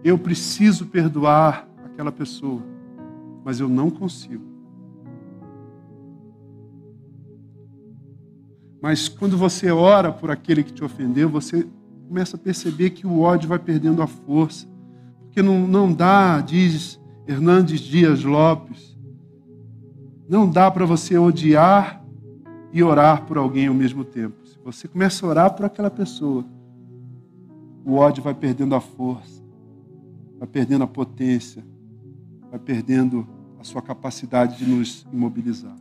eu preciso perdoar aquela pessoa, mas eu não consigo. Mas quando você ora por aquele que te ofendeu, você começa a perceber que o ódio vai perdendo a força. Porque não, não dá, diz Hernandes Dias Lopes, não dá para você odiar e orar por alguém ao mesmo tempo. Se você começa a orar por aquela pessoa, o ódio vai perdendo a força, vai perdendo a potência, vai perdendo a sua capacidade de nos imobilizar.